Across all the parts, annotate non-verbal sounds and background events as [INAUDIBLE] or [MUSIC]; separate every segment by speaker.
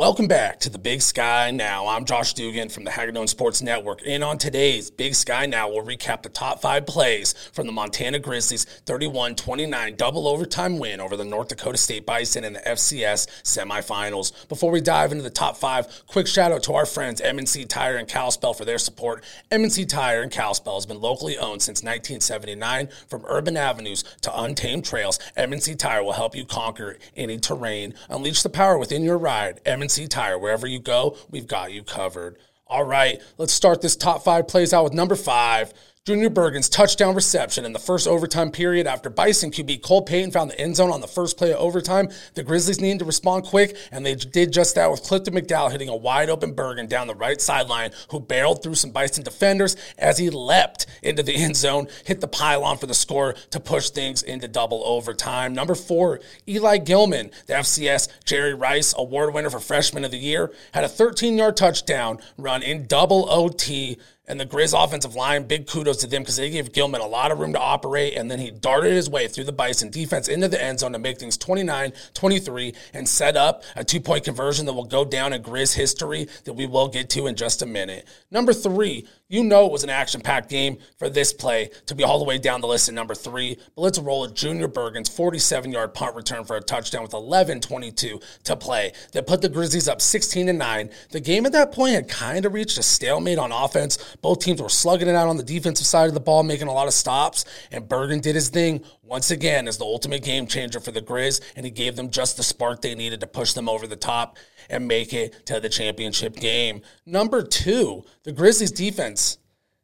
Speaker 1: Welcome back to the Big Sky Now. I'm Josh Dugan from the Hagadone Sports Network. And on today's Big Sky Now, we'll recap the top five plays from the Montana Grizzlies' 31 29 double overtime win over the North Dakota State Bison in the FCS semifinals. Before we dive into the top five, quick shout out to our friends M&C Tire and Kalispell for their support. M&C Tire and Kalispell has been locally owned since 1979. From urban avenues to untamed trails, M&C Tire will help you conquer any terrain. Unleash the power within your ride. M&C C Tire. Wherever you go, we've got you covered. All right, let's start this top five plays out with number five. Junior Bergen's touchdown reception in the first overtime period after Bison QB Cole Payton found the end zone on the first play of overtime. The Grizzlies needed to respond quick, and they did just that with Clifton McDowell hitting a wide open Bergen down the right sideline, who barreled through some Bison defenders as he leapt into the [LAUGHS] end zone, hit the pylon for the score to push things into double overtime. Number four, Eli Gilman, the FCS Jerry Rice Award winner for Freshman of the Year, had a 13 yard touchdown run in double OT and the Grizz offensive line, big kudos to them because they gave Gilman a lot of room to operate. And then he darted his way through the Bison defense into the end zone to make things 29 23 and set up a two point conversion that will go down in Grizz history that we will get to in just a minute. Number three, you know it was an action packed game for this play to be all the way down the list at number three. But let's roll a Junior Bergen's 47 yard punt return for a touchdown with 11 22 to play that put the Grizzlies up 16 9. The game at that point had kind of reached a stalemate on offense. Both teams were slugging it out on the defensive side of the ball, making a lot of stops, and Bergen did his thing once again as the ultimate game changer for the Grizz, and he gave them just the spark they needed to push them over the top and make it to the championship game. Number two, the Grizzlies defense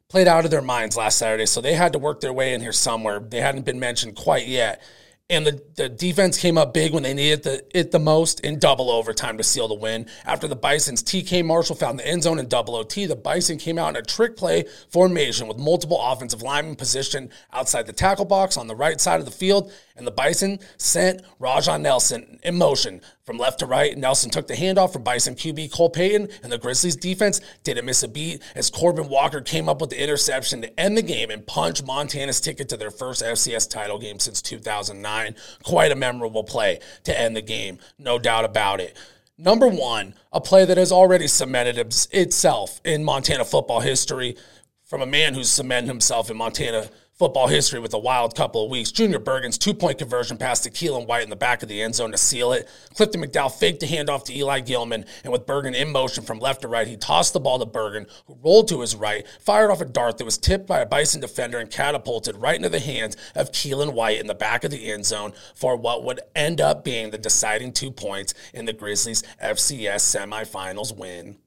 Speaker 1: played out of their minds last Saturday, so they had to work their way in here somewhere. They hadn't been mentioned quite yet. And the, the defense came up big when they needed the, it the most in double overtime to seal the win. After the Bison's TK Marshall found the end zone in double OT, the Bison came out in a trick play formation with multiple offensive linemen positioned outside the tackle box on the right side of the field. And the Bison sent Rajon Nelson in motion from left to right. Nelson took the handoff from Bison QB Cole Payton, and the Grizzlies defense didn't miss a beat as Corbin Walker came up with the interception to end the game and punch Montana's ticket to their first FCS title game since 2009. Quite a memorable play to end the game, no doubt about it. Number one, a play that has already cemented itself in Montana football history from a man who's cemented himself in Montana football history with a wild couple of weeks. Junior Bergen's two point conversion pass to Keelan White in the back of the end zone to seal it. Clifton McDowell faked a handoff to Eli Gilman, and with Bergen in motion from left to right, he tossed the ball to Bergen, who rolled to his right, fired off a dart that was tipped by a Bison defender and catapulted right into the hands of Keelan White in the back of the end zone for what would end up being the deciding two points in the Grizzlies' FCS semifinals win.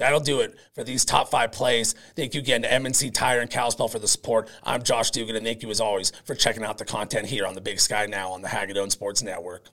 Speaker 1: That'll do it for these top five plays. Thank you again to M&C Tire and Kalispell for the support. I'm Josh Dugan, and thank you as always for checking out the content here on the Big Sky Now on the Hagadone Sports Network.